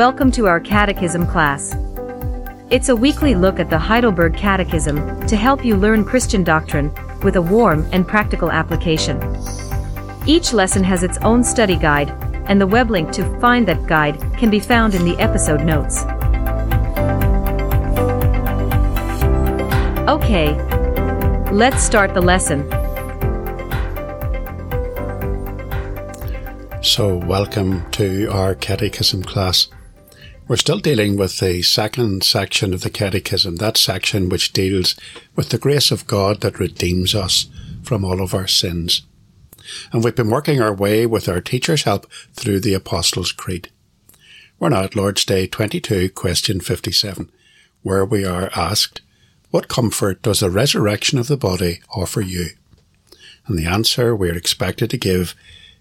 Welcome to our Catechism class. It's a weekly look at the Heidelberg Catechism to help you learn Christian doctrine with a warm and practical application. Each lesson has its own study guide, and the web link to find that guide can be found in the episode notes. Okay, let's start the lesson. So, welcome to our Catechism class. We're still dealing with the second section of the Catechism, that section which deals with the grace of God that redeems us from all of our sins. And we've been working our way with our teacher's help through the Apostles' Creed. We're now at Lord's Day 22, question 57, where we are asked, What comfort does the resurrection of the body offer you? And the answer we're expected to give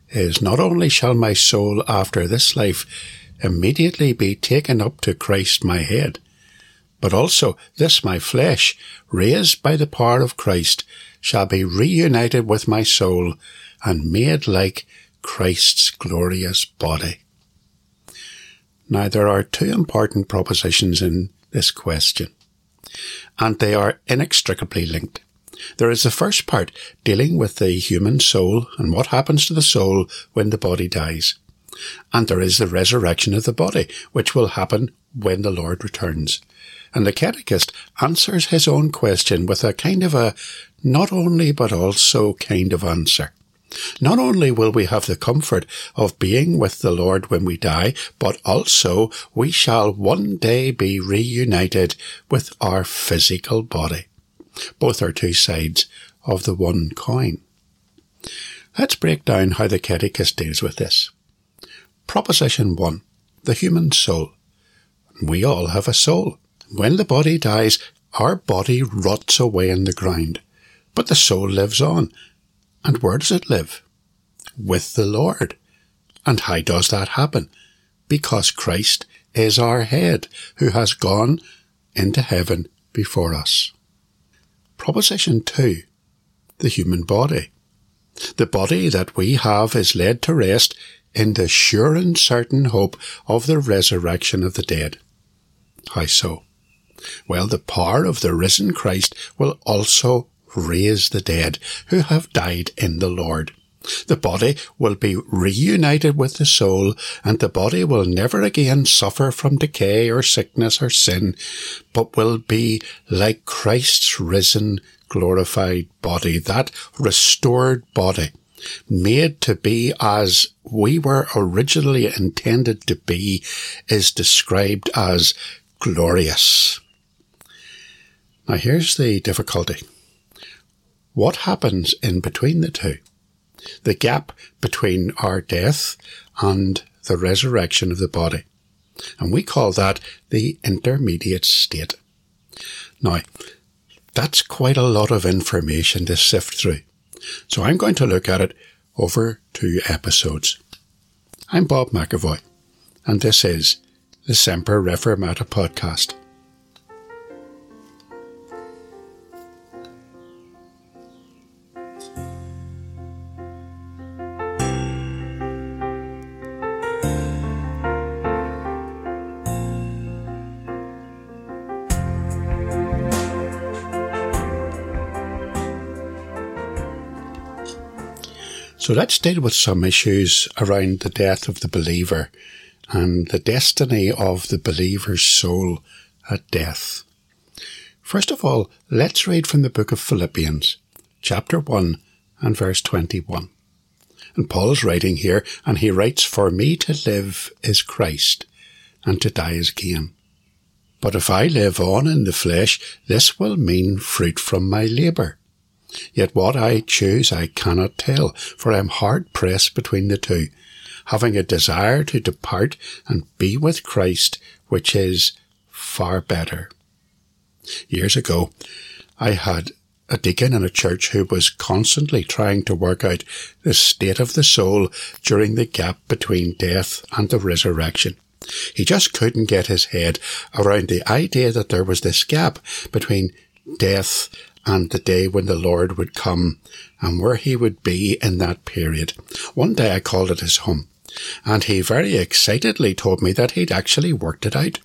is, Not only shall my soul after this life immediately be taken up to Christ my head. But also this my flesh, raised by the power of Christ, shall be reunited with my soul and made like Christ's glorious body. Now there are two important propositions in this question, and they are inextricably linked. There is the first part dealing with the human soul and what happens to the soul when the body dies. And there is the resurrection of the body, which will happen when the Lord returns. And the catechist answers his own question with a kind of a not only but also kind of answer. Not only will we have the comfort of being with the Lord when we die, but also we shall one day be reunited with our physical body. Both are two sides of the one coin. Let's break down how the catechist deals with this. Proposition 1. The human soul. We all have a soul. When the body dies, our body rots away in the ground. But the soul lives on. And where does it live? With the Lord. And how does that happen? Because Christ is our head, who has gone into heaven before us. Proposition 2. The human body. The body that we have is laid to rest in the sure and certain hope of the resurrection of the dead. How so? Well, the power of the risen Christ will also raise the dead who have died in the Lord. The body will be reunited with the soul, and the body will never again suffer from decay or sickness or sin, but will be like Christ's risen, glorified body, that restored body made to be as we were originally intended to be is described as glorious. Now here's the difficulty. What happens in between the two? The gap between our death and the resurrection of the body. And we call that the intermediate state. Now, that's quite a lot of information to sift through. So I'm going to look at it over two episodes. I'm Bob McAvoy, and this is the Semper Reformata podcast. So let's deal with some issues around the death of the believer and the destiny of the believer's soul at death. First of all, let's read from the book of Philippians, chapter 1 and verse 21. And Paul's writing here, and he writes, For me to live is Christ, and to die is gain. But if I live on in the flesh, this will mean fruit from my labour. Yet what I choose I cannot tell, for I am hard pressed between the two, having a desire to depart and be with Christ, which is far better. Years ago, I had a deacon in a church who was constantly trying to work out the state of the soul during the gap between death and the resurrection. He just couldn't get his head around the idea that there was this gap between death and the day when the Lord would come and where he would be in that period. One day I called at his home. And he very excitedly told me that he'd actually worked it out.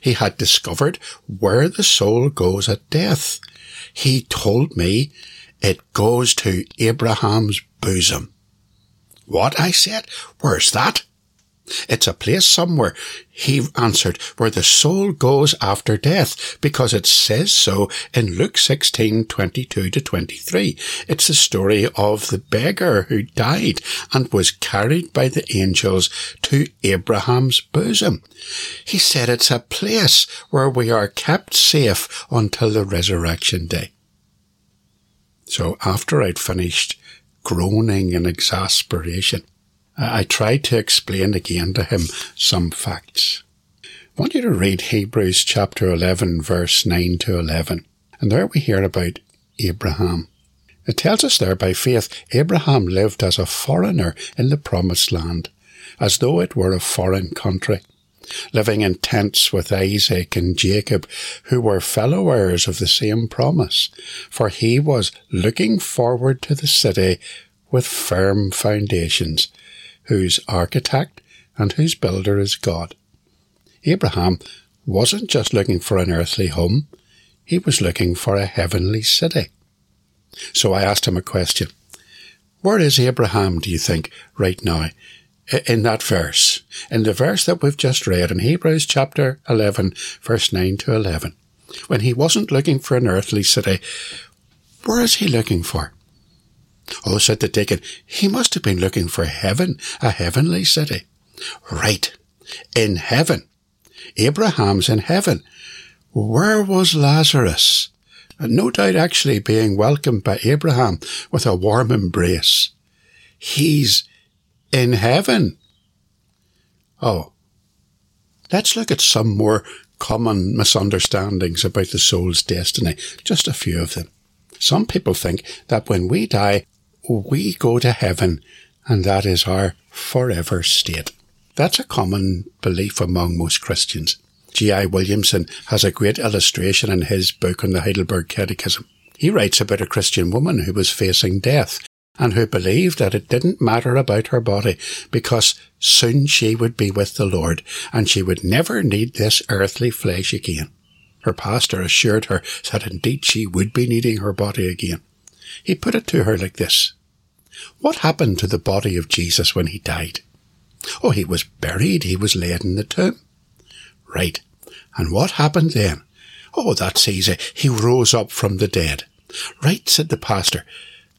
He had discovered where the soul goes at death. He told me it goes to Abraham's bosom. What? I said. Where's that? It's a place somewhere, he answered, where the soul goes after death, because it says so in Luke 16, 22 to 23. It's the story of the beggar who died and was carried by the angels to Abraham's bosom. He said it's a place where we are kept safe until the resurrection day. So after I'd finished groaning in exasperation, I tried to explain again to him some facts. I want you to read Hebrews chapter 11 verse 9 to 11. And there we hear about Abraham. It tells us there by faith, Abraham lived as a foreigner in the promised land, as though it were a foreign country, living in tents with Isaac and Jacob, who were fellow heirs of the same promise, for he was looking forward to the city with firm foundations, whose architect and whose builder is God. Abraham wasn't just looking for an earthly home, he was looking for a heavenly city. So I asked him a question. Where is Abraham, do you think, right now? In that verse, in the verse that we've just read in Hebrews chapter 11, verse 9 to 11, when he wasn't looking for an earthly city, where is he looking for? Oh, said the deacon, he must have been looking for heaven, a heavenly city. Right. In heaven. Abraham's in heaven. Where was Lazarus? No doubt actually being welcomed by Abraham with a warm embrace. He's in heaven. Oh. Let's look at some more common misunderstandings about the soul's destiny. Just a few of them. Some people think that when we die, we go to heaven and that is our forever state. That's a common belief among most Christians. G.I. Williamson has a great illustration in his book on the Heidelberg Catechism. He writes about a Christian woman who was facing death and who believed that it didn't matter about her body because soon she would be with the Lord and she would never need this earthly flesh again. Her pastor assured her that indeed she would be needing her body again. He put it to her like this. What happened to the body of Jesus when he died? Oh, he was buried. He was laid in the tomb. Right. And what happened then? Oh, that's easy. He rose up from the dead. Right, said the pastor.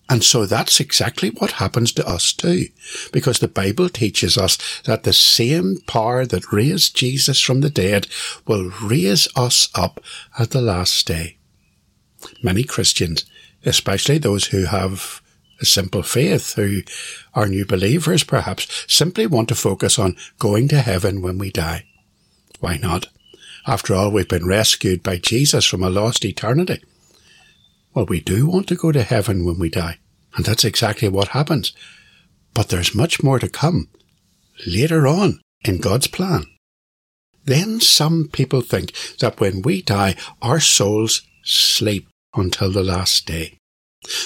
And so that's exactly what happens to us too, because the Bible teaches us that the same power that raised Jesus from the dead will raise us up at the last day. Many Christians, especially those who have simple faith, who are new believers perhaps, simply want to focus on going to heaven when we die. Why not? After all, we've been rescued by Jesus from a lost eternity. Well, we do want to go to heaven when we die, and that's exactly what happens. But there's much more to come later on in God's plan. Then some people think that when we die, our souls sleep until the last day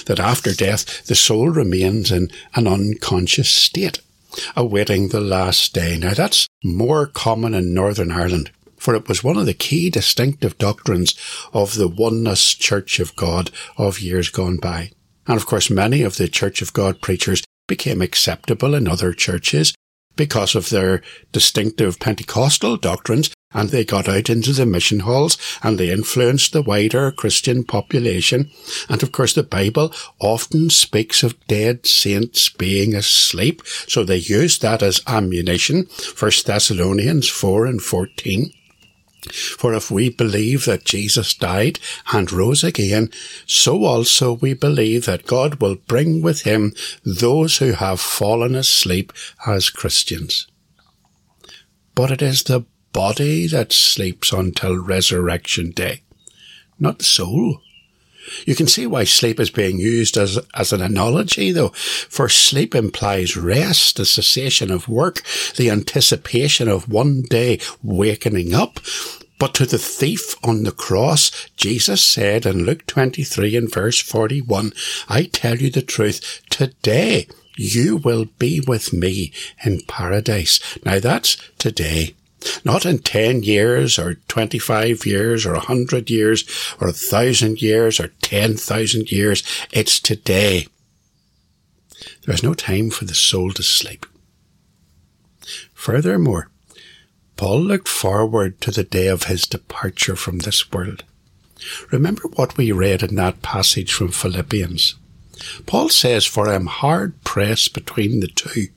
that after death the soul remains in an unconscious state, awaiting the last day. Now that's more common in Northern Ireland, for it was one of the key distinctive doctrines of the Oneness Church of God of years gone by. And of course many of the Church of God preachers became acceptable in other churches because of their distinctive Pentecostal doctrines and they got out into the mission halls and they influenced the wider Christian population. And of course the Bible often speaks of dead saints being asleep. So they used that as ammunition. First Thessalonians 4 and 14. For if we believe that Jesus died and rose again, so also we believe that God will bring with him those who have fallen asleep as Christians. But it is the body that sleeps until resurrection day, not the soul. You can see why sleep is being used as, as an analogy though, for sleep implies rest, the cessation of work, the anticipation of one day wakening up. But to the thief on the cross, Jesus said in Luke 23 and verse 41, I tell you the truth, today you will be with me in paradise. Now that's today. Not in 10 years or 25 years or 100 years or 1,000 years or 10,000 years. It's today. There is no time for the soul to sleep. Furthermore, Paul looked forward to the day of his departure from this world. Remember what we read in that passage from Philippians. Paul says, For I am hard pressed between the two,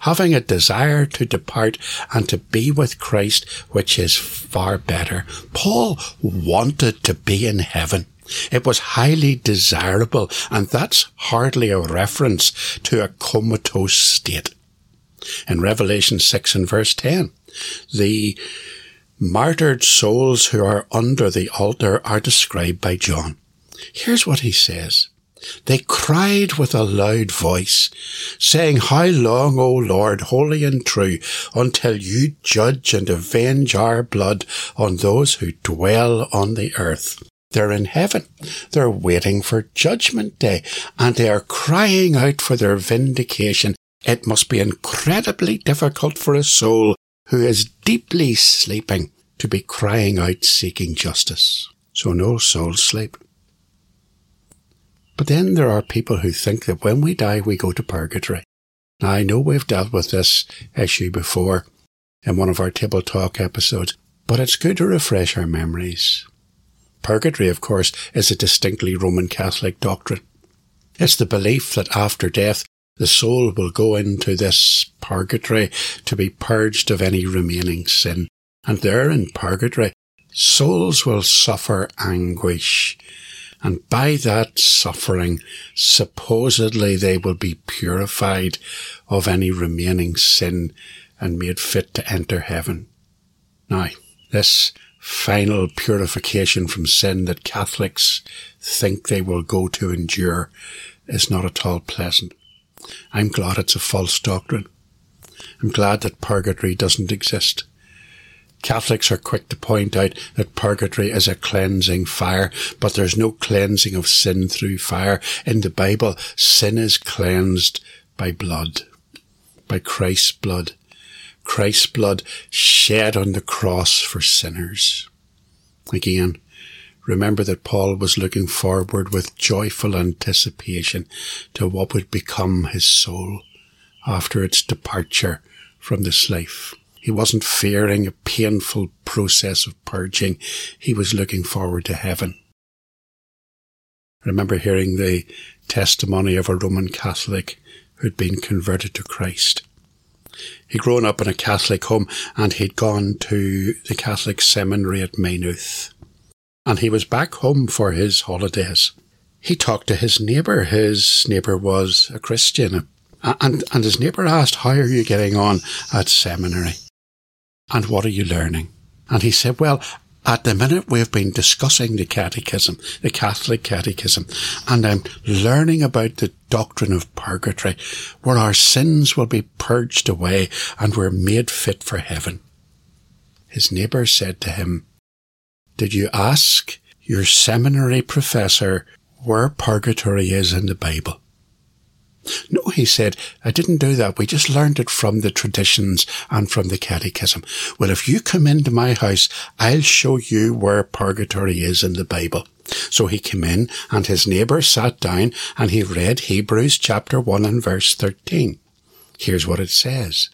having a desire to depart and to be with Christ, which is far better. Paul wanted to be in heaven. It was highly desirable, and that's hardly a reference to a comatose state. In Revelation 6 and verse 10, the martyred souls who are under the altar are described by John. Here's what he says. They cried with a loud voice, saying, How long, O Lord, holy and true, until you judge and avenge our blood on those who dwell on the earth? They're in heaven. They're waiting for judgment day and they are crying out for their vindication. It must be incredibly difficult for a soul who is deeply sleeping to be crying out seeking justice. So no soul sleep. But then there are people who think that when we die, we go to purgatory. Now, I know we've dealt with this issue before in one of our table talk episodes, but it's good to refresh our memories. Purgatory, of course, is a distinctly Roman Catholic doctrine. It's the belief that after death, the soul will go into this purgatory to be purged of any remaining sin. And there in purgatory, souls will suffer anguish and by that suffering, supposedly they will be purified of any remaining sin and made fit to enter heaven. Now, this final purification from sin that Catholics think they will go to endure is not at all pleasant. I'm glad it's a false doctrine. I'm glad that purgatory doesn't exist. Catholics are quick to point out that purgatory is a cleansing fire, but there's no cleansing of sin through fire. In the Bible, sin is cleansed by blood, by Christ's blood. Christ's blood shed on the cross for sinners. Again, remember that Paul was looking forward with joyful anticipation to what would become his soul after its departure from this life. He wasn't fearing a painful process of purging. He was looking forward to heaven. I remember hearing the testimony of a Roman Catholic who'd been converted to Christ. He'd grown up in a Catholic home and he'd gone to the Catholic seminary at Maynooth. And he was back home for his holidays. He talked to his neighbour. His neighbour was a Christian. And, and his neighbour asked, How are you getting on at seminary? And what are you learning? And he said, well, at the minute we've been discussing the catechism, the Catholic catechism, and I'm learning about the doctrine of purgatory, where our sins will be purged away and we're made fit for heaven. His neighbour said to him, Did you ask your seminary professor where purgatory is in the Bible? No, he said, I didn't do that. We just learned it from the traditions and from the catechism. Well, if you come into my house, I'll show you where purgatory is in the Bible. So he came in and his neighbour sat down and he read Hebrews chapter 1 and verse 13. Here's what it says.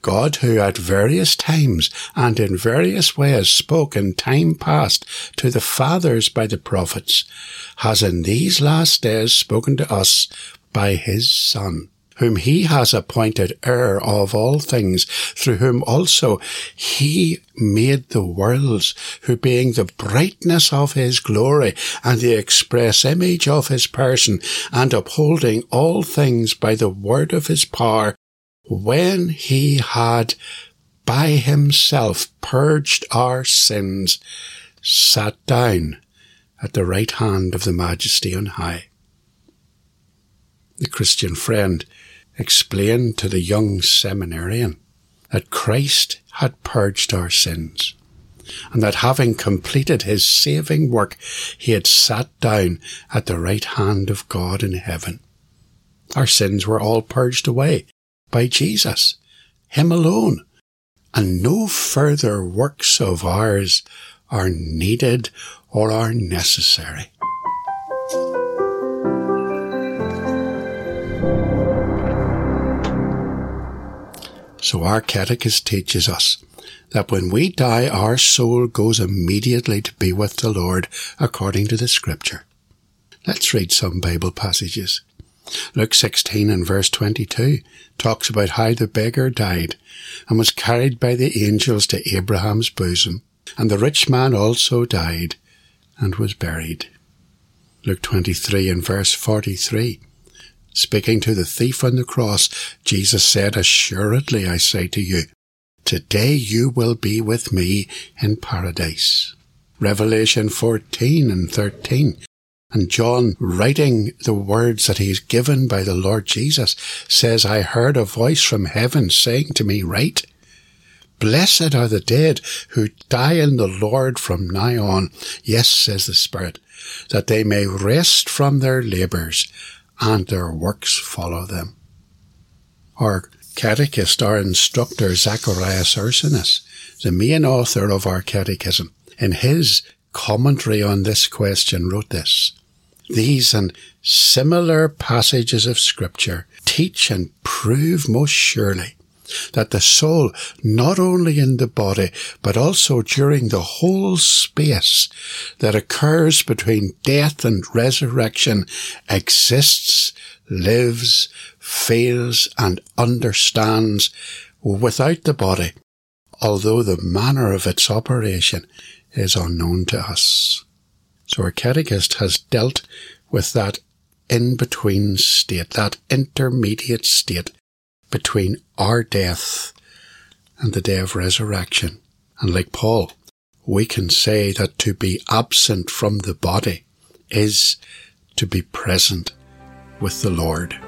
God who at various times and in various ways spoke in time past to the fathers by the prophets, has in these last days spoken to us by his Son, whom he has appointed heir of all things, through whom also he made the worlds, who being the brightness of his glory and the express image of his person, and upholding all things by the word of his power, when he had by himself purged our sins, sat down at the right hand of the majesty on high the Christian friend, explained to the young seminarian that Christ had purged our sins and that having completed his saving work, he had sat down at the right hand of God in heaven. Our sins were all purged away by Jesus, Him alone, and no further works of ours are needed or are necessary. So our catechist teaches us that when we die, our soul goes immediately to be with the Lord according to the scripture. Let's read some Bible passages. Luke 16 and verse 22 talks about how the beggar died and was carried by the angels to Abraham's bosom, and the rich man also died and was buried. Luke 23 and verse 43. Speaking to the thief on the cross, Jesus said, Assuredly I say to you, today you will be with me in paradise. Revelation 14 and 13 and John, writing the words that he is given by the Lord Jesus, says, I heard a voice from heaven saying to me, Write, Blessed are the dead who die in the Lord from now on. Yes, says the Spirit, that they may rest from their labours and their works follow them. Our catechist, our instructor, Zacharias Ursinus, the main author of our catechism, in his commentary on this question wrote this. These and similar passages of Scripture teach and prove most surely that the soul, not only in the body, but also during the whole space that occurs between death and resurrection, exists, lives, feels, and understands without the body, although the manner of its operation is unknown to us. So our catechist has dealt with that in between state, that intermediate state between our death and the day of resurrection. And like Paul, we can say that to be absent from the body is to be present with the Lord.